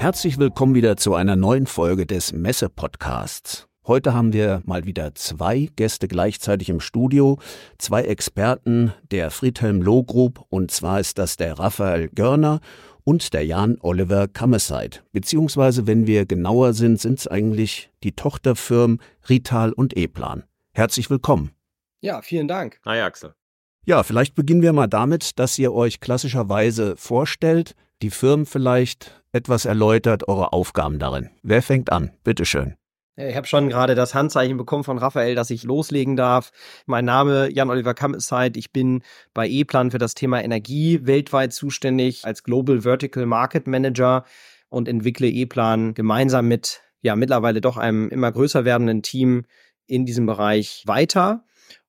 Herzlich willkommen wieder zu einer neuen Folge des Messe-Podcasts. Heute haben wir mal wieder zwei Gäste gleichzeitig im Studio, zwei Experten der Friedhelm Loh Group, und zwar ist das der Raphael Görner und der Jan Oliver Kammerseit. Beziehungsweise, wenn wir genauer sind, sind es eigentlich die Tochterfirmen Rital und E-Plan. Herzlich willkommen. Ja, vielen Dank. Hi Axel. Ja, vielleicht beginnen wir mal damit, dass ihr euch klassischerweise vorstellt, die Firmen vielleicht etwas erläutert, eure Aufgaben darin. Wer fängt an? Bitteschön. Ich habe schon gerade das Handzeichen bekommen von Raphael, dass ich loslegen darf. Mein Name Jan-Oliver Kammesheit. Ich bin bei E-Plan für das Thema Energie weltweit zuständig als Global Vertical Market Manager und entwickle E-Plan gemeinsam mit ja mittlerweile doch einem immer größer werdenden Team in diesem Bereich weiter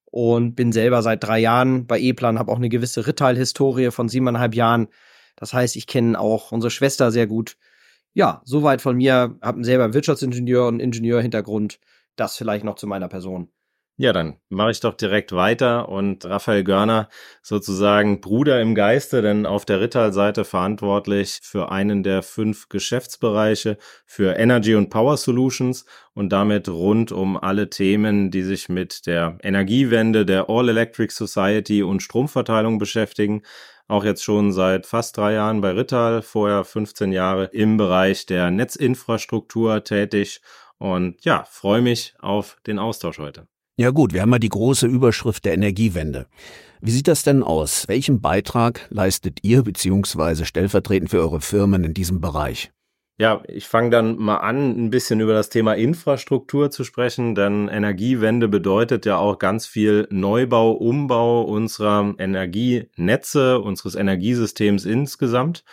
und bin selber seit drei Jahren bei E-Plan, habe auch eine gewisse Rittal-Historie von siebeneinhalb Jahren. Das heißt, ich kenne auch unsere Schwester sehr gut. Ja, soweit von mir, habe einen selber Wirtschaftsingenieur und Ingenieurhintergrund. Das vielleicht noch zu meiner Person. Ja, dann mache ich doch direkt weiter und Raphael Görner sozusagen Bruder im Geiste, denn auf der Rittal-Seite verantwortlich für einen der fünf Geschäftsbereiche für Energy und Power Solutions und damit rund um alle Themen, die sich mit der Energiewende, der All Electric Society und Stromverteilung beschäftigen. Auch jetzt schon seit fast drei Jahren bei Rittal, vorher 15 Jahre im Bereich der Netzinfrastruktur tätig und ja, freue mich auf den Austausch heute. Ja gut, wir haben ja die große Überschrift der Energiewende. Wie sieht das denn aus? Welchen Beitrag leistet ihr beziehungsweise stellvertretend für eure Firmen in diesem Bereich? Ja, ich fange dann mal an, ein bisschen über das Thema Infrastruktur zu sprechen, denn Energiewende bedeutet ja auch ganz viel Neubau, Umbau unserer Energienetze, unseres Energiesystems insgesamt.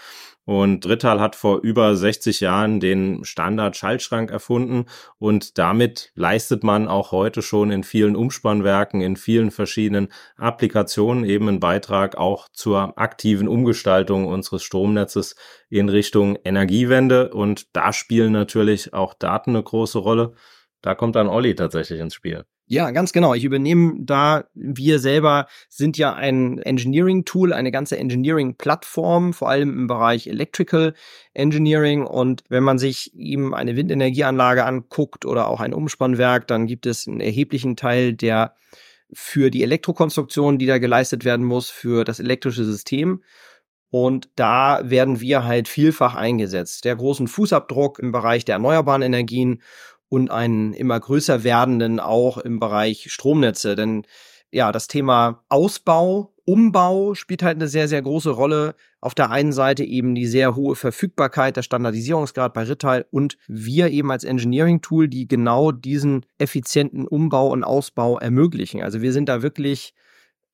Und Drittal hat vor über 60 Jahren den Standard-Schaltschrank erfunden und damit leistet man auch heute schon in vielen Umspannwerken, in vielen verschiedenen Applikationen eben einen Beitrag auch zur aktiven Umgestaltung unseres Stromnetzes in Richtung Energiewende. Und da spielen natürlich auch Daten eine große Rolle. Da kommt dann Olli tatsächlich ins Spiel. Ja, ganz genau. Ich übernehme da, wir selber sind ja ein Engineering-Tool, eine ganze Engineering-Plattform, vor allem im Bereich Electrical Engineering. Und wenn man sich eben eine Windenergieanlage anguckt oder auch ein Umspannwerk, dann gibt es einen erheblichen Teil, der für die Elektrokonstruktion, die da geleistet werden muss, für das elektrische System. Und da werden wir halt vielfach eingesetzt. Der großen Fußabdruck im Bereich der erneuerbaren Energien und einen immer größer werdenden auch im Bereich Stromnetze. Denn ja, das Thema Ausbau, Umbau spielt halt eine sehr, sehr große Rolle. Auf der einen Seite eben die sehr hohe Verfügbarkeit, der Standardisierungsgrad bei Rittal und wir eben als Engineering-Tool, die genau diesen effizienten Umbau und Ausbau ermöglichen. Also wir sind da wirklich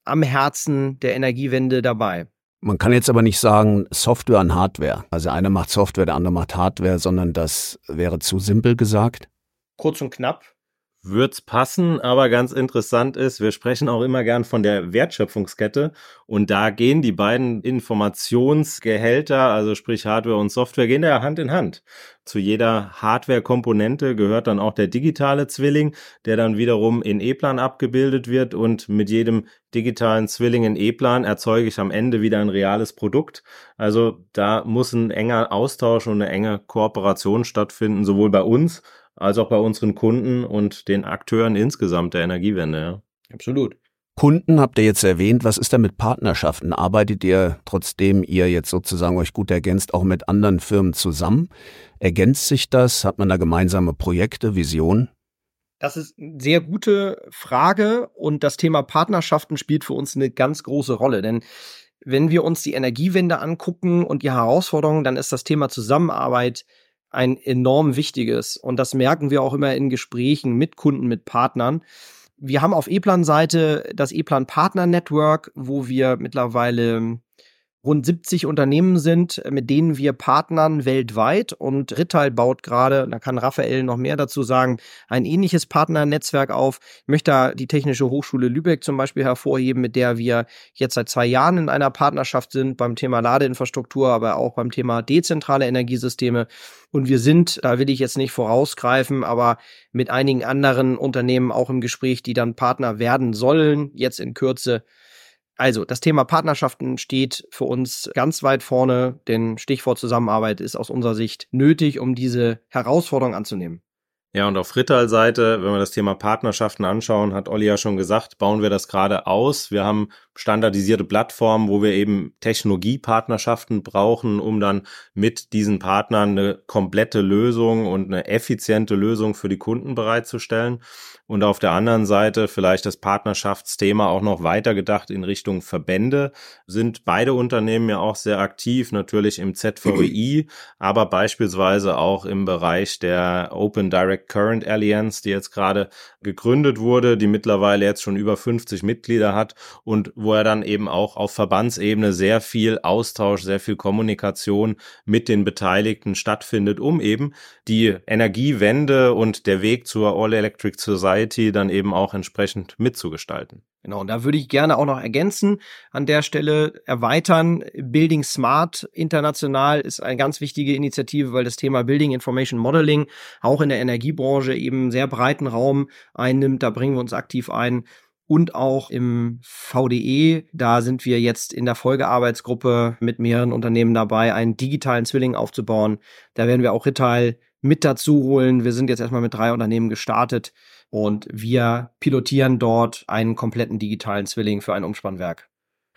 am Herzen der Energiewende dabei. Man kann jetzt aber nicht sagen Software an Hardware. Also einer macht Software, der andere macht Hardware, sondern das wäre zu simpel gesagt kurz und knapp. Wird's passen, aber ganz interessant ist, wir sprechen auch immer gern von der Wertschöpfungskette und da gehen die beiden Informationsgehälter, also sprich Hardware und Software, gehen ja Hand in Hand. Zu jeder Hardware-Komponente gehört dann auch der digitale Zwilling, der dann wiederum in E-Plan abgebildet wird und mit jedem digitalen Zwilling in E-Plan erzeuge ich am Ende wieder ein reales Produkt. Also da muss ein enger Austausch und eine enge Kooperation stattfinden, sowohl bei uns als auch bei unseren Kunden und den Akteuren insgesamt der Energiewende. Ja. Absolut. Kunden habt ihr jetzt erwähnt. Was ist da mit Partnerschaften? Arbeitet ihr, trotzdem ihr jetzt sozusagen euch gut ergänzt, auch mit anderen Firmen zusammen? Ergänzt sich das? Hat man da gemeinsame Projekte, Visionen? Das ist eine sehr gute Frage und das Thema Partnerschaften spielt für uns eine ganz große Rolle, denn wenn wir uns die Energiewende angucken und die Herausforderungen, dann ist das Thema Zusammenarbeit ein enorm wichtiges. Und das merken wir auch immer in Gesprächen mit Kunden, mit Partnern. Wir haben auf E-Plan-Seite das E-Plan Partner Network, wo wir mittlerweile rund 70 Unternehmen sind, mit denen wir partnern weltweit. Und Rittal baut gerade, da kann Raphael noch mehr dazu sagen, ein ähnliches Partnernetzwerk auf. Ich möchte da die Technische Hochschule Lübeck zum Beispiel hervorheben, mit der wir jetzt seit zwei Jahren in einer Partnerschaft sind beim Thema Ladeinfrastruktur, aber auch beim Thema dezentrale Energiesysteme. Und wir sind, da will ich jetzt nicht vorausgreifen, aber mit einigen anderen Unternehmen auch im Gespräch, die dann Partner werden sollen, jetzt in Kürze Also, das Thema Partnerschaften steht für uns ganz weit vorne, denn Stichwort Zusammenarbeit ist aus unserer Sicht nötig, um diese Herausforderung anzunehmen. Ja, und auf Rittal-Seite, wenn wir das Thema Partnerschaften anschauen, hat Olli ja schon gesagt, bauen wir das gerade aus. Wir haben standardisierte Plattformen, wo wir eben Technologiepartnerschaften brauchen, um dann mit diesen Partnern eine komplette Lösung und eine effiziente Lösung für die Kunden bereitzustellen. Und auf der anderen Seite vielleicht das Partnerschaftsthema auch noch weitergedacht in Richtung Verbände. Sind beide Unternehmen ja auch sehr aktiv, natürlich im ZVI, aber beispielsweise auch im Bereich der Open Direct Current Alliance, die jetzt gerade gegründet wurde, die mittlerweile jetzt schon über 50 Mitglieder hat und wo er dann eben auch auf Verbandsebene sehr viel Austausch, sehr viel Kommunikation mit den Beteiligten stattfindet, um eben die Energiewende und der Weg zur All Electric Society dann eben auch entsprechend mitzugestalten. Genau, und da würde ich gerne auch noch ergänzen, an der Stelle erweitern. Building Smart international ist eine ganz wichtige Initiative, weil das Thema Building Information Modeling auch in der Energiebranche eben sehr breiten Raum einnimmt. Da bringen wir uns aktiv ein und auch im VDE. Da sind wir jetzt in der Folgearbeitsgruppe mit mehreren Unternehmen dabei, einen digitalen Zwilling aufzubauen. Da werden wir auch Retail mit dazu holen. Wir sind jetzt erstmal mit drei Unternehmen gestartet und wir pilotieren dort einen kompletten digitalen Zwilling für ein Umspannwerk.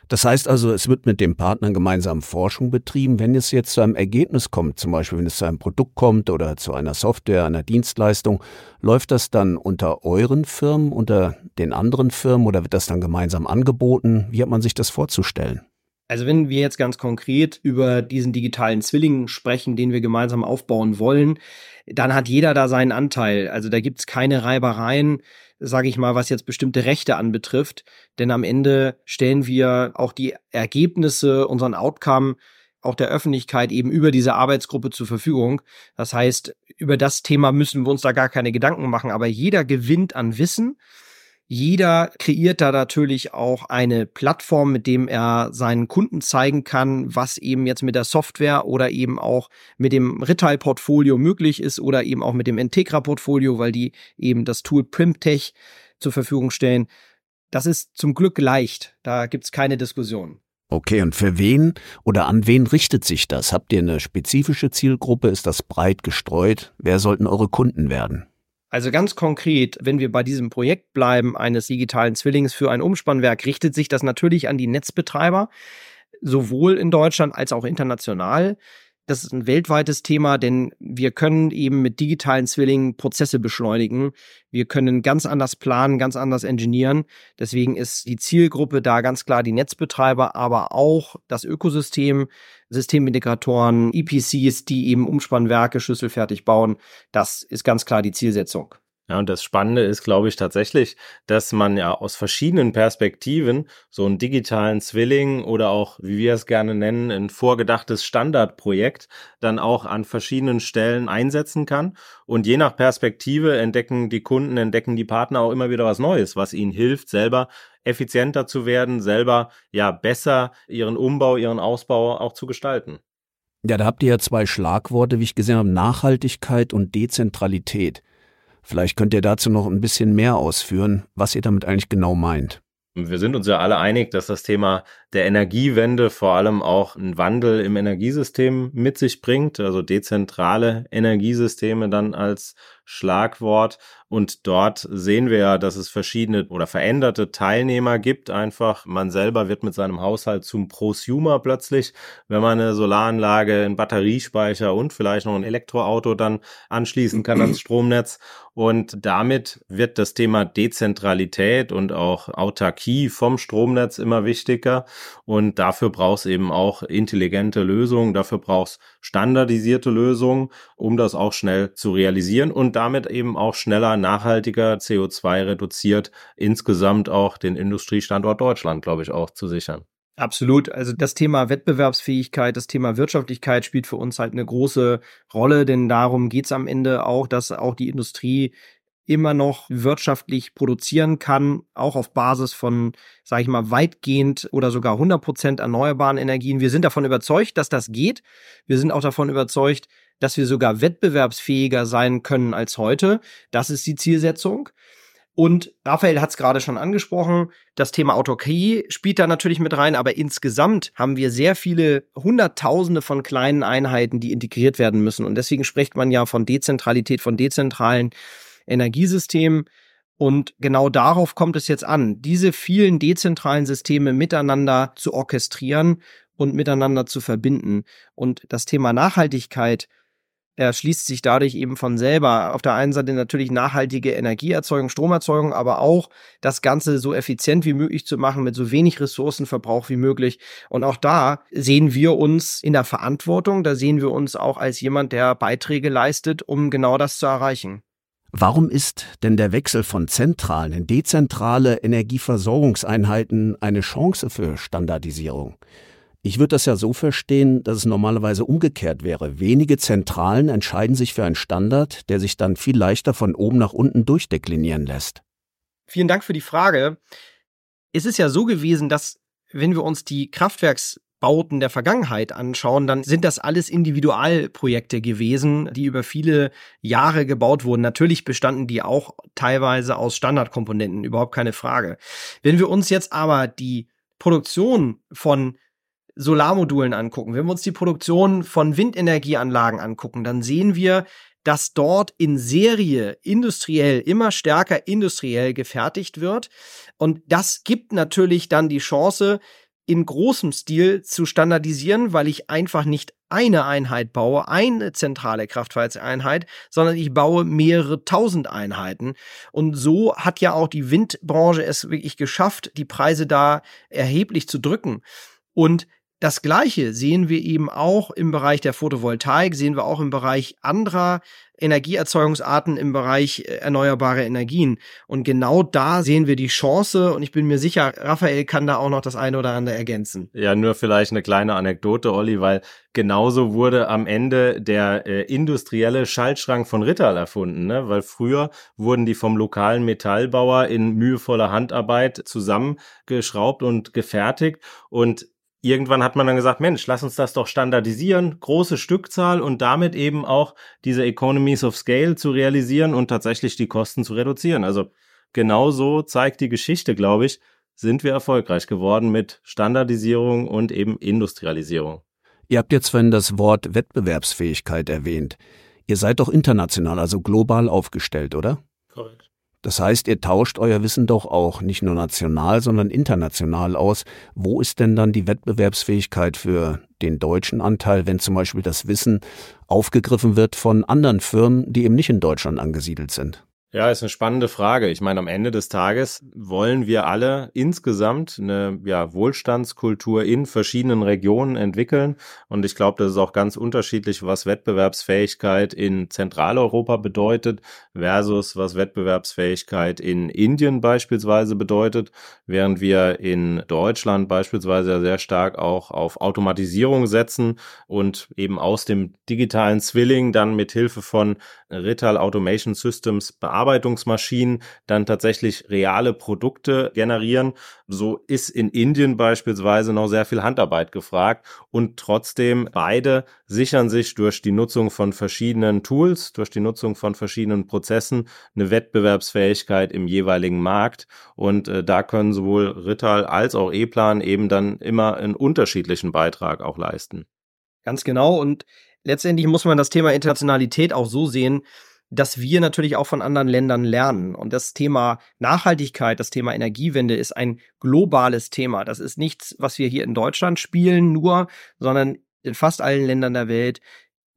Das heißt also, es wird mit dem Partner gemeinsam Forschung betrieben. Wenn es jetzt zu einem Ergebnis kommt, zum Beispiel wenn es zu einem Produkt kommt oder zu einer Software, einer Dienstleistung, läuft das dann unter euren Firmen, unter den anderen Firmen oder wird das dann gemeinsam angeboten? Wie hat man sich das vorzustellen? Also wenn wir jetzt ganz konkret über diesen digitalen Zwilling sprechen, den wir gemeinsam aufbauen wollen, dann hat jeder da seinen Anteil. Also da gibt's keine Reibereien sage ich mal, was jetzt bestimmte Rechte anbetrifft. Denn am Ende stellen wir auch die Ergebnisse, unseren Outcome auch der Öffentlichkeit eben über diese Arbeitsgruppe zur Verfügung. Das heißt, über das Thema müssen wir uns da gar keine Gedanken machen, aber jeder gewinnt an Wissen jeder kreiert da natürlich auch eine Plattform, mit dem er seinen Kunden zeigen kann, was eben jetzt mit der Software oder eben auch mit dem Retail-Portfolio möglich ist oder eben auch mit dem Integra-Portfolio, weil die eben das Tool Primtech zur Verfügung stellen. Das ist zum Glück leicht. Da gibt's keine Diskussion. Okay, und für wen oder an wen richtet sich das? Habt ihr eine spezifische Zielgruppe? Ist das breit gestreut? Wer sollten eure Kunden werden? Also ganz konkret, wenn wir bei diesem Projekt bleiben, eines digitalen Zwillings für ein Umspannwerk, richtet sich das natürlich an die Netzbetreiber, sowohl in Deutschland als auch international. Das ist ein weltweites Thema, denn wir können eben mit digitalen Zwillingen Prozesse beschleunigen. Wir können ganz anders planen, ganz anders engineeren. Deswegen ist die Zielgruppe da ganz klar die Netzbetreiber, aber auch das Ökosystem, Systemintegratoren, EPCs, die eben Umspannwerke schlüsselfertig bauen. Das ist ganz klar die Zielsetzung. Ja, und das Spannende ist, glaube ich, tatsächlich, dass man ja aus verschiedenen Perspektiven so einen digitalen Zwilling oder auch, wie wir es gerne nennen, ein vorgedachtes Standardprojekt dann auch an verschiedenen Stellen einsetzen kann. Und je nach Perspektive entdecken die Kunden, entdecken die Partner auch immer wieder was Neues, was ihnen hilft, selber effizienter zu werden, selber ja besser ihren Umbau, ihren Ausbau auch zu gestalten. Ja, da habt ihr ja zwei Schlagworte, wie ich gesehen habe, Nachhaltigkeit und Dezentralität. Vielleicht könnt ihr dazu noch ein bisschen mehr ausführen, was ihr damit eigentlich genau meint. Wir sind uns ja alle einig, dass das Thema der Energiewende vor allem auch einen Wandel im Energiesystem mit sich bringt, also dezentrale Energiesysteme dann als Schlagwort. Und dort sehen wir ja, dass es verschiedene oder veränderte Teilnehmer gibt. Einfach, man selber wird mit seinem Haushalt zum Prosumer plötzlich, wenn man eine Solaranlage, einen Batteriespeicher und vielleicht noch ein Elektroauto dann anschließen kann ans Stromnetz. Und damit wird das Thema Dezentralität und auch Autarkie vom Stromnetz immer wichtiger. Und dafür brauchst eben auch intelligente Lösungen, dafür brauchst standardisierte Lösungen, um das auch schnell zu realisieren und damit eben auch schneller, nachhaltiger CO2 reduziert, insgesamt auch den Industriestandort Deutschland, glaube ich, auch zu sichern. Absolut. Also das Thema Wettbewerbsfähigkeit, das Thema Wirtschaftlichkeit spielt für uns halt eine große Rolle, denn darum geht's am Ende auch, dass auch die Industrie immer noch wirtschaftlich produzieren kann, auch auf Basis von, sage ich mal, weitgehend oder sogar 100 Prozent erneuerbaren Energien. Wir sind davon überzeugt, dass das geht. Wir sind auch davon überzeugt, dass wir sogar wettbewerbsfähiger sein können als heute. Das ist die Zielsetzung. Und Raphael hat es gerade schon angesprochen, das Thema Autarkie spielt da natürlich mit rein, aber insgesamt haben wir sehr viele Hunderttausende von kleinen Einheiten, die integriert werden müssen. Und deswegen spricht man ja von Dezentralität, von dezentralen Energiesystemen. Und genau darauf kommt es jetzt an, diese vielen dezentralen Systeme miteinander zu orchestrieren und miteinander zu verbinden. Und das Thema Nachhaltigkeit erschließt sich dadurch eben von selber. Auf der einen Seite natürlich nachhaltige Energieerzeugung, Stromerzeugung, aber auch das Ganze so effizient wie möglich zu machen, mit so wenig Ressourcenverbrauch wie möglich. Und auch da sehen wir uns in der Verantwortung, da sehen wir uns auch als jemand, der Beiträge leistet, um genau das zu erreichen. Warum ist denn der Wechsel von zentralen in dezentrale Energieversorgungseinheiten eine Chance für Standardisierung? Ich würde das ja so verstehen, dass es normalerweise umgekehrt wäre. Wenige Zentralen entscheiden sich für einen Standard, der sich dann viel leichter von oben nach unten durchdeklinieren lässt. Vielen Dank für die Frage. Es ist ja so gewesen, dass wenn wir uns die Kraftwerksbauten der Vergangenheit anschauen, dann sind das alles Individualprojekte gewesen, die über viele Jahre gebaut wurden. Natürlich bestanden die auch teilweise aus Standardkomponenten, überhaupt keine Frage. Wenn wir uns jetzt aber die Produktion von Solarmodulen angucken, wenn wir uns die Produktion von Windenergieanlagen angucken, dann sehen wir, dass dort in Serie industriell immer stärker industriell gefertigt wird. Und das gibt natürlich dann die Chance, in großem Stil zu standardisieren, weil ich einfach nicht eine Einheit baue, eine zentrale Kraftwerkseinheit, sondern ich baue mehrere tausend Einheiten. Und so hat ja auch die Windbranche es wirklich geschafft, die Preise da erheblich zu drücken. Und das Gleiche sehen wir eben auch im Bereich der Photovoltaik, sehen wir auch im Bereich anderer Energieerzeugungsarten im Bereich äh, erneuerbare Energien. Und genau da sehen wir die Chance und ich bin mir sicher, Raphael kann da auch noch das eine oder andere ergänzen. Ja, nur vielleicht eine kleine Anekdote, Olli, weil genauso wurde am Ende der äh, industrielle Schaltschrank von Rittal erfunden, ne? weil früher wurden die vom lokalen Metallbauer in mühevoller Handarbeit zusammengeschraubt und gefertigt und irgendwann hat man dann gesagt, Mensch, lass uns das doch standardisieren, große Stückzahl und damit eben auch diese Economies of Scale zu realisieren und tatsächlich die Kosten zu reduzieren. Also genauso zeigt die Geschichte, glaube ich, sind wir erfolgreich geworden mit Standardisierung und eben Industrialisierung. Ihr habt jetzt vorhin das Wort Wettbewerbsfähigkeit erwähnt. Ihr seid doch international, also global aufgestellt, oder? Korrekt. Das heißt, ihr tauscht euer Wissen doch auch nicht nur national, sondern international aus. Wo ist denn dann die Wettbewerbsfähigkeit für den deutschen Anteil, wenn zum Beispiel das Wissen aufgegriffen wird von anderen Firmen, die eben nicht in Deutschland angesiedelt sind? Ja, ist eine spannende Frage. Ich meine, am Ende des Tages wollen wir alle insgesamt eine ja, Wohlstandskultur in verschiedenen Regionen entwickeln. Und ich glaube, das ist auch ganz unterschiedlich, was Wettbewerbsfähigkeit in Zentraleuropa bedeutet versus was Wettbewerbsfähigkeit in Indien beispielsweise bedeutet, während wir in Deutschland beispielsweise sehr stark auch auf Automatisierung setzen und eben aus dem digitalen Zwilling dann mit Hilfe von Rittal Automation Systems bearbeiten Verarbeitungsmaschinen dann tatsächlich reale Produkte generieren. So ist in Indien beispielsweise noch sehr viel Handarbeit gefragt und trotzdem beide sichern sich durch die Nutzung von verschiedenen Tools, durch die Nutzung von verschiedenen Prozessen eine Wettbewerbsfähigkeit im jeweiligen Markt und äh, da können sowohl Rittal als auch E-Plan eben dann immer einen unterschiedlichen Beitrag auch leisten. Ganz genau und letztendlich muss man das Thema Internationalität auch so sehen, dass wir natürlich auch von anderen Ländern lernen. Und das Thema Nachhaltigkeit, das Thema Energiewende ist ein globales Thema. Das ist nichts, was wir hier in Deutschland spielen nur, sondern in fast allen Ländern der Welt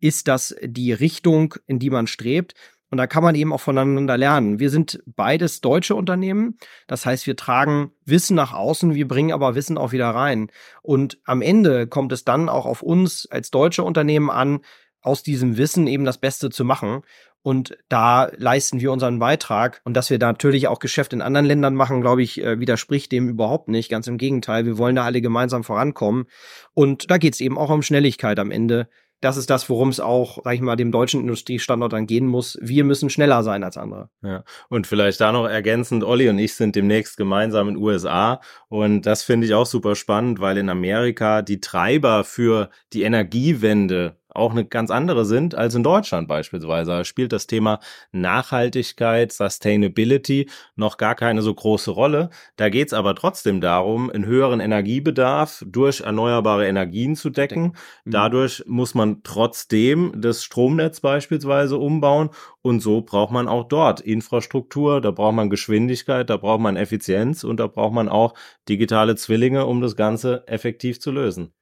ist das die Richtung, in die man strebt. Und da kann man eben auch voneinander lernen. Wir sind beides deutsche Unternehmen. Das heißt, wir tragen Wissen nach außen, wir bringen aber Wissen auch wieder rein. Und am Ende kommt es dann auch auf uns als deutsche Unternehmen an, aus diesem Wissen eben das Beste zu machen. Und da leisten wir unseren Beitrag. Und dass wir da natürlich auch Geschäft in anderen Ländern machen, glaube ich, äh, widerspricht dem überhaupt nicht. Ganz im Gegenteil, wir wollen da alle gemeinsam vorankommen. Und da geht es eben auch um Schnelligkeit am Ende. Das ist das, worum es auch, sag ich mal, dem deutschen Industriestandort dann gehen muss. Wir müssen schneller sein als andere. Ja. Und vielleicht da noch ergänzend, Olli und ich sind demnächst gemeinsam in USA. Und das finde ich auch super spannend, weil in Amerika die Treiber für die Energiewende auch eine ganz andere sind als in Deutschland beispielsweise. Da spielt das Thema Nachhaltigkeit, Sustainability noch gar keine so große Rolle. Da geht es aber trotzdem darum, einen höheren Energiebedarf durch erneuerbare Energien zu decken. Mhm. Dadurch muss man trotzdem das Stromnetz beispielsweise umbauen und so braucht man auch dort Infrastruktur, da braucht man Geschwindigkeit, da braucht man Effizienz und da braucht man auch digitale Zwillinge, um das Ganze effektiv zu lösen.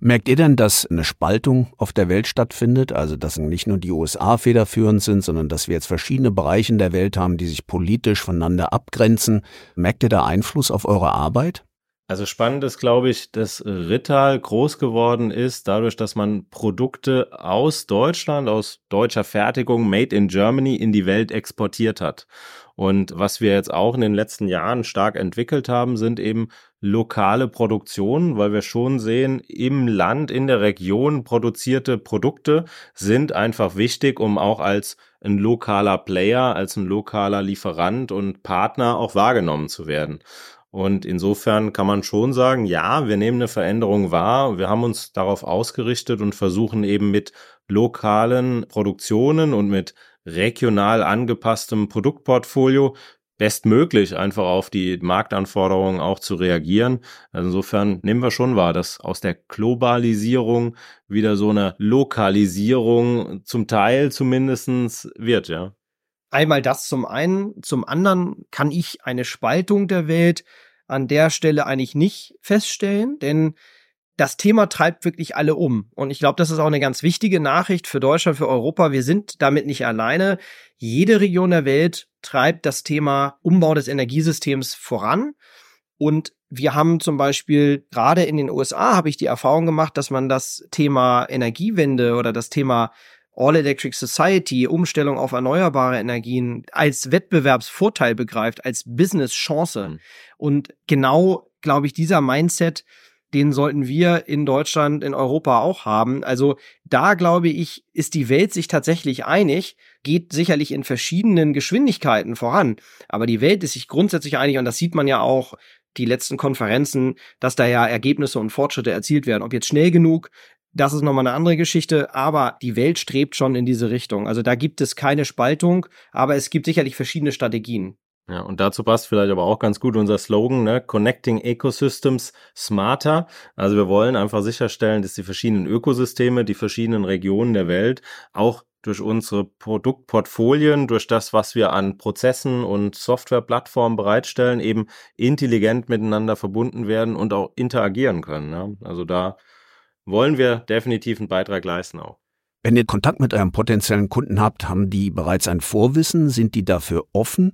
Merkt ihr denn, dass eine Spaltung auf der Welt stattfindet? Also, dass nicht nur die USA federführend sind, sondern dass wir jetzt verschiedene Bereiche in der Welt haben, die sich politisch voneinander abgrenzen. Merkt ihr da Einfluss auf eure Arbeit? Also spannend ist, glaube ich, dass Rittal groß geworden ist, dadurch, dass man Produkte aus Deutschland, aus deutscher Fertigung, made in Germany, in die Welt exportiert hat. Und was wir jetzt auch in den letzten Jahren stark entwickelt haben, sind eben lokale Produktionen, weil wir schon sehen, im Land, in der Region produzierte Produkte sind einfach wichtig, um auch als ein lokaler Player, als ein lokaler Lieferant und Partner auch wahrgenommen zu werden. Und insofern kann man schon sagen, ja, wir nehmen eine Veränderung wahr. Wir haben uns darauf ausgerichtet und versuchen eben mit lokalen Produktionen und mit regional angepasstem Produktportfolio bestmöglich einfach auf die Marktanforderungen auch zu reagieren. Also insofern nehmen wir schon wahr, dass aus der Globalisierung wieder so eine Lokalisierung zum Teil zumindestens wird, ja. Einmal das zum einen, zum anderen kann ich eine Spaltung der Welt an der Stelle eigentlich nicht feststellen, denn das Thema treibt wirklich alle um. Und ich glaube, das ist auch eine ganz wichtige Nachricht für Deutschland, für Europa. Wir sind damit nicht alleine. Jede Region der Welt treibt das Thema Umbau des Energiesystems voran. Und wir haben zum Beispiel gerade in den USA habe ich die Erfahrung gemacht, dass man das Thema Energiewende oder das Thema All Electric Society, Umstellung auf erneuerbare Energien als Wettbewerbsvorteil begreift, als Business-Chance. Mhm. Und genau, glaube ich, dieser Mindset den sollten wir in Deutschland, in Europa auch haben. Also da glaube ich, ist die Welt sich tatsächlich einig, geht sicherlich in verschiedenen Geschwindigkeiten voran. Aber die Welt ist sich grundsätzlich einig und das sieht man ja auch die letzten Konferenzen, dass da ja Ergebnisse und Fortschritte erzielt werden. Ob jetzt schnell genug, das ist nochmal eine andere Geschichte, aber die Welt strebt schon in diese Richtung. Also da gibt es keine Spaltung, aber es gibt sicherlich verschiedene Strategien. Ja, und dazu passt vielleicht aber auch ganz gut unser Slogan, ne? Connecting Ecosystems Smarter. Also wir wollen einfach sicherstellen, dass die verschiedenen Ökosysteme, die verschiedenen Regionen der Welt auch durch unsere Produktportfolien, durch das, was wir an Prozessen und Softwareplattformen bereitstellen, eben intelligent miteinander verbunden werden und auch interagieren können. Ne? Also da wollen wir definitiv einen Beitrag leisten auch. Wenn ihr Kontakt mit eurem potenziellen Kunden habt, haben die bereits ein Vorwissen? Sind die dafür offen?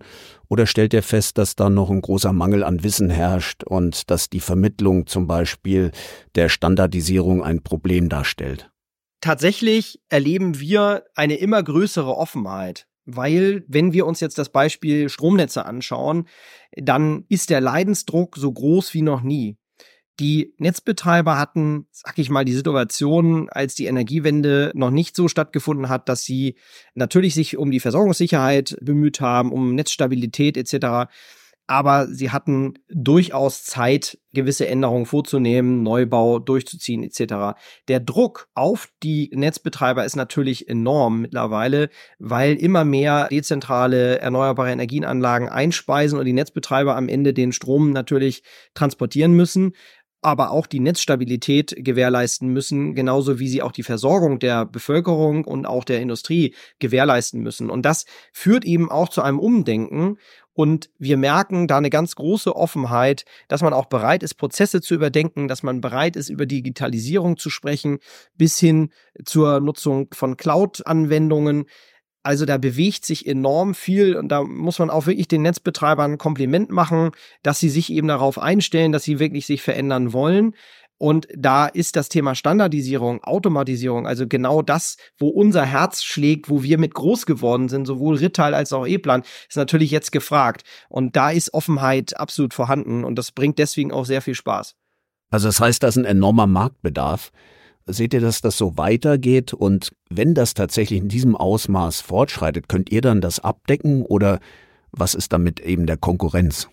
Oder stellt ihr fest, dass da noch ein großer Mangel an Wissen herrscht und dass die Vermittlung zum Beispiel der Standardisierung ein Problem darstellt? Tatsächlich erleben wir eine immer größere Offenheit. Weil, wenn wir uns jetzt das Beispiel Stromnetze anschauen, dann ist der Leidensdruck so groß wie noch nie. Die Netzbetreiber hatten, sag ich mal, die Situation, als die Energiewende noch nicht so stattgefunden hat, dass sie natürlich sich um die Versorgungssicherheit bemüht haben, um Netzstabilität etc. Aber sie hatten durchaus Zeit, gewisse Änderungen vorzunehmen, Neubau durchzuziehen etc. Der Druck auf die Netzbetreiber ist natürlich enorm mittlerweile, weil immer mehr dezentrale erneuerbare Energienanlagen einspeisen und die Netzbetreiber am Ende den Strom natürlich transportieren müssen aber auch die Netzstabilität gewährleisten müssen, genauso wie sie auch die Versorgung der Bevölkerung und auch der Industrie gewährleisten müssen. Und das führt eben auch zu einem Umdenken. Und wir merken da eine ganz große Offenheit, dass man auch bereit ist, Prozesse zu überdenken, dass man bereit ist, über Digitalisierung zu sprechen, bis hin zur Nutzung von Cloud-Anwendungen. Also da bewegt sich enorm viel und da muss man auch wirklich den Netzbetreibern ein Kompliment machen, dass sie sich eben darauf einstellen, dass sie wirklich sich verändern wollen. Und da ist das Thema Standardisierung, Automatisierung, also genau das, wo unser Herz schlägt, wo wir mit groß geworden sind, sowohl Rittal als auch E-Plan, ist natürlich jetzt gefragt. Und da ist Offenheit absolut vorhanden und das bringt deswegen auch sehr viel Spaß. Also das heißt, da ist ein enormer Marktbedarf. Seht ihr, dass das so weitergeht? Und wenn das tatsächlich in diesem Ausmaß fortschreitet, könnt ihr dann das abdecken oder was ist damit eben der Konkurrenz?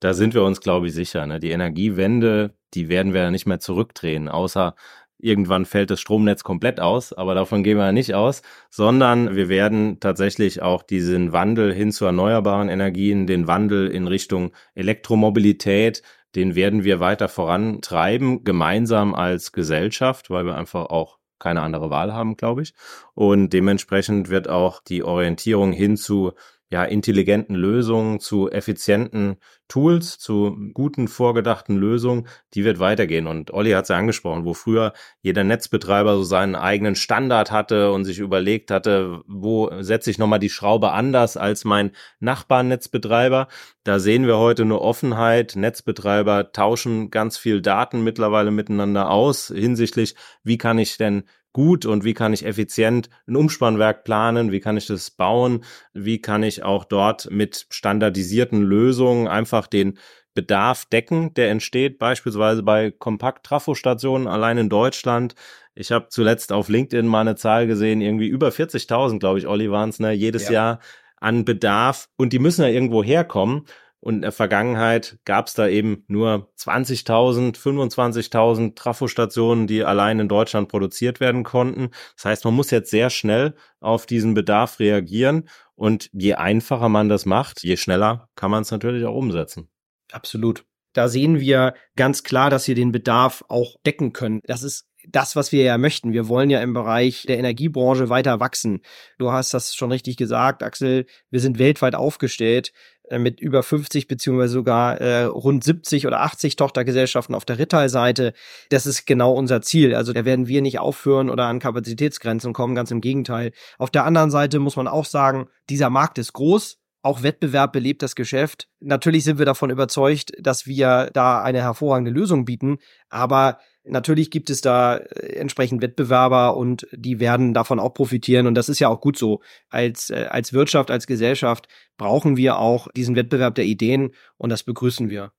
Da sind wir uns, glaube ich, sicher. Ne? Die Energiewende, die werden wir ja nicht mehr zurückdrehen, außer irgendwann fällt das Stromnetz komplett aus, aber davon gehen wir ja nicht aus, sondern wir werden tatsächlich auch diesen Wandel hin zu erneuerbaren Energien, den Wandel in Richtung Elektromobilität, den werden wir weiter vorantreiben, gemeinsam als Gesellschaft, weil wir einfach auch keine andere Wahl haben, glaube ich. Und dementsprechend wird auch die Orientierung hin zu ja, intelligenten Lösungen, zu effizienten Tools, zu guten vorgedachten Lösungen, die wird weitergehen. Und Olli hat es ja angesprochen, wo früher jeder Netzbetreiber so seinen eigenen Standard hatte und sich überlegt hatte, wo setze ich nochmal die Schraube anders als mein Nachbarnetzbetreiber. Da sehen wir heute eine Offenheit. Netzbetreiber tauschen ganz viel Daten mittlerweile miteinander aus hinsichtlich, wie kann ich denn gut und wie kann ich effizient ein Umspannwerk planen, wie kann ich das bauen, wie kann ich auch dort mit standardisierten Lösungen einfach den Bedarf decken, der entsteht, beispielsweise bei Kompakt-Trafostationen allein in Deutschland. Ich habe zuletzt auf LinkedIn mal eine Zahl gesehen, irgendwie über 40.000, glaube ich, Olli waren es, ne, jedes ja. Jahr an Bedarf. Und die müssen ja irgendwo herkommen. Und in der Vergangenheit gab es da eben nur 20.000, 25.000 Trafostationen, die allein in Deutschland produziert werden konnten. Das heißt, man muss jetzt sehr schnell auf diesen Bedarf reagieren. Und je einfacher man das macht, je schneller kann man es natürlich auch umsetzen. Absolut. Da sehen wir ganz klar, dass wir den Bedarf auch decken können. Das ist das, was wir ja möchten. Wir wollen ja im Bereich der Energiebranche weiter wachsen. Du hast das schon richtig gesagt, Axel. Wir sind weltweit aufgestellt. Äh, mit über 50 beziehungsweise sogar äh, rund 70 oder 80 Tochtergesellschaften auf der Rittal-Seite. Das ist genau unser Ziel. Also da werden wir nicht aufhören oder an Kapazitätsgrenzen kommen, ganz im Gegenteil. Auf der anderen Seite muss man auch sagen, dieser Markt ist groß. Auch Wettbewerb belebt das Geschäft. Natürlich sind wir davon überzeugt, dass wir da eine hervorragende Lösung bieten, aber Natürlich gibt es da äh, entsprechend Wettbewerber und die werden davon auch profitieren. Und das ist ja auch gut so. Als, äh, als Wirtschaft, als Gesellschaft brauchen wir auch diesen Wettbewerb der Ideen und das begrüßen wir.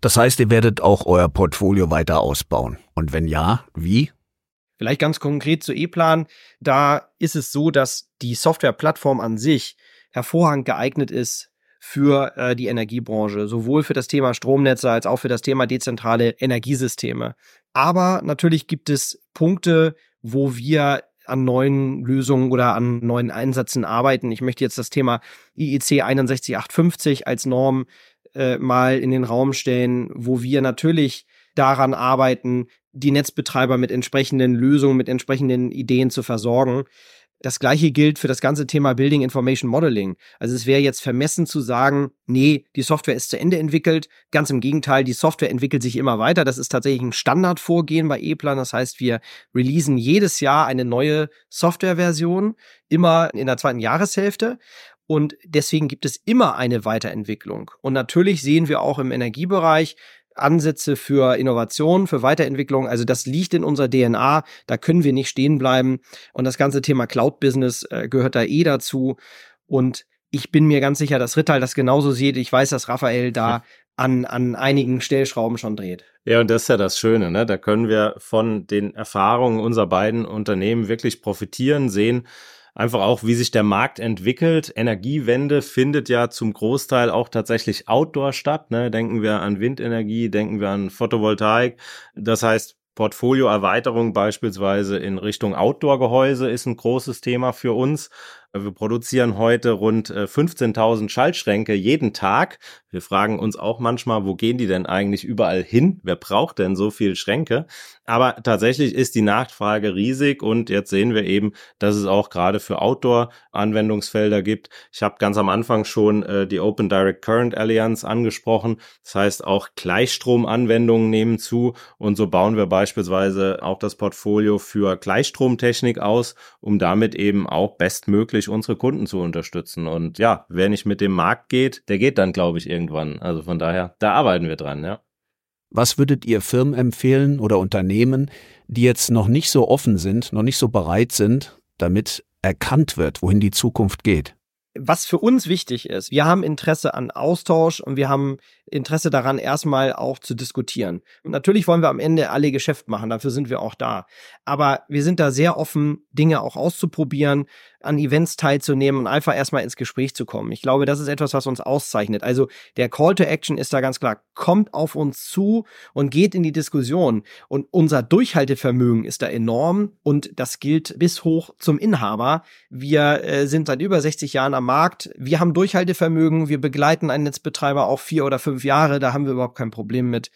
Das heißt, ihr werdet auch euer Portfolio weiter ausbauen. Und wenn ja, wie? Vielleicht ganz konkret zu E-Plan. Da ist es so, dass die Softwareplattform an sich hervorragend geeignet ist für äh, die Energiebranche, sowohl für das Thema Stromnetze als auch für das Thema dezentrale Energiesysteme. Aber natürlich gibt es Punkte, wo wir an neuen Lösungen oder an neuen Einsätzen arbeiten. Ich möchte jetzt das Thema IEC 61850 als Norm äh, mal in den Raum stellen, wo wir natürlich daran arbeiten, die Netzbetreiber mit entsprechenden Lösungen, mit entsprechenden Ideen zu versorgen. Das gleiche gilt für das ganze Thema Building Information Modeling. Also es wäre jetzt vermessen zu sagen, nee, die Software ist zu Ende entwickelt. Ganz im Gegenteil, die Software entwickelt sich immer weiter. Das ist tatsächlich ein Standardvorgehen bei E-Plan. Das heißt, wir releasen jedes Jahr eine neue Softwareversion, immer in der zweiten Jahreshälfte. Und deswegen gibt es immer eine Weiterentwicklung. Und natürlich sehen wir auch im Energiebereich, Ansätze für Innovation, für Weiterentwicklung. Also das liegt in unserer DNA. Da können wir nicht stehen bleiben. Und das ganze Thema Cloud-Business äh, gehört da eh dazu. Und ich bin mir ganz sicher, dass Rittal das genauso sieht. Ich weiß, dass Raphael da an, an einigen Stellschrauben schon dreht. Ja, und das ist ja das Schöne, ne? Da können wir von den Erfahrungen unserer beiden Unternehmen wirklich profitieren, sehen, einfach auch, wie sich der Markt entwickelt. Energiewende findet ja zum Großteil auch tatsächlich outdoor statt. Ne? Denken wir an Windenergie, denken wir an Photovoltaik. Das heißt, Portfolioerweiterung beispielsweise in Richtung Outdoor-Gehäuse ist ein großes Thema für uns. Wir produzieren heute rund 15.000 äh, Schaltschränke jeden Tag. Wir fragen uns auch manchmal, wo gehen die denn eigentlich überall hin? Wer braucht denn so viel Schränke? Aber tatsächlich ist die Nachfrage riesig und jetzt sehen wir eben, dass es auch gerade für Outdoor-Anwendungsfelder gibt. Ich habe ganz am Anfang schon äh, die Open Direct Current Alliance angesprochen. Das heißt, auch Gleichstromanwendungen nehmen zu und so bauen wir beispielsweise auch das Portfolio für Gleichstromtechnik aus, um damit eben auch bestmöglich wirklich unsere Kunden zu unterstützen. Und ja, wer nicht mit dem Markt geht, der geht dann, glaube ich, irgendwann. Also von daher, da arbeiten wir dran, ja. Was würdet ihr Firmen empfehlen oder Unternehmen, die jetzt noch nicht so offen sind, noch nicht so bereit sind, damit erkannt wird, wohin die Zukunft geht? was für uns wichtig ist, wir haben Interesse an Austausch und wir haben Interesse daran, erstmal auch zu diskutieren. Und natürlich wollen wir am Ende alle Geschäft machen, dafür sind wir auch da. Aber wir sind da sehr offen, Dinge auch auszuprobieren, an Events teilzunehmen und einfach erstmal ins Gespräch zu kommen. Ich glaube, das ist etwas, was uns auszeichnet. Also der Call to Action ist da ganz klar, kommt auf uns zu und geht in die Diskussion. Und unser Durchhaltevermögen ist da enorm und das gilt bis hoch zum Inhaber. Wir äh, sind seit über 60 Jahren am Markt. Wir haben Durchhaltevermögen. Wir begleiten einen Netzbetreiber auch vier oder fünf Jahre. Da haben wir überhaupt kein Problem mit.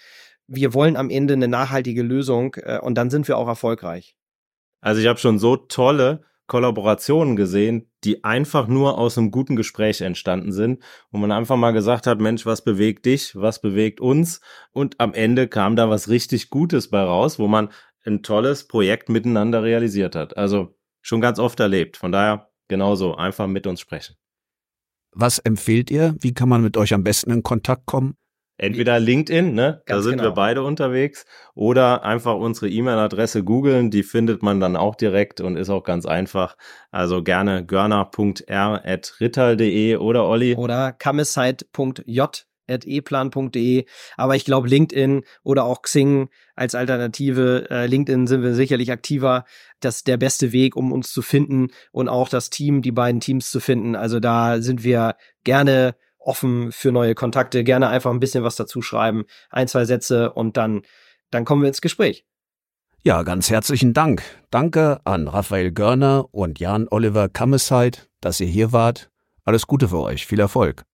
Wir wollen am Ende eine nachhaltige Lösung äh, und dann sind wir auch erfolgreich. Also ich habe schon so tolle Kollaborationen gesehen, die einfach nur aus einem guten Gespräch entstanden sind, wo man einfach mal gesagt hat, Mensch, was bewegt dich, was bewegt uns? Und am Ende kam da was richtig Gutes bei raus, wo man ein tolles Projekt miteinander realisiert hat. Also schon ganz oft erlebt. Von daher genauso, einfach mit uns sprechen. Was empfehlt ihr? Wie kann man mit euch am besten in Kontakt kommen? Entweder LinkedIn, ne? da sind genau. wir beide unterwegs, oder einfach unsere E-Mail-Adresse googeln, die findet man dann auch direkt und ist auch ganz einfach. Also gerne görner.r.rittal.de oder Olli. Oder kamesite.j eplan.de. Aber ich glaube, LinkedIn oder auch Xing als Alternative. Äh, LinkedIn sind wir sicherlich aktiver. Das ist der beste Weg, um uns zu finden und auch das Team, die beiden Teams zu finden. Also da sind wir gerne offen für neue Kontakte. Gerne einfach ein bisschen was dazu schreiben, ein, zwei Sätze und dann, dann kommen wir ins Gespräch. Ja, ganz herzlichen Dank. Danke an Raphael Görner und Jan Oliver Kammesheit, dass ihr hier wart. Alles Gute für euch. Viel Erfolg.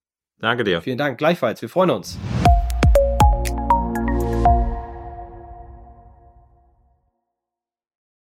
Danke dir. Vielen Dank. Gleichfalls. Wir freuen uns.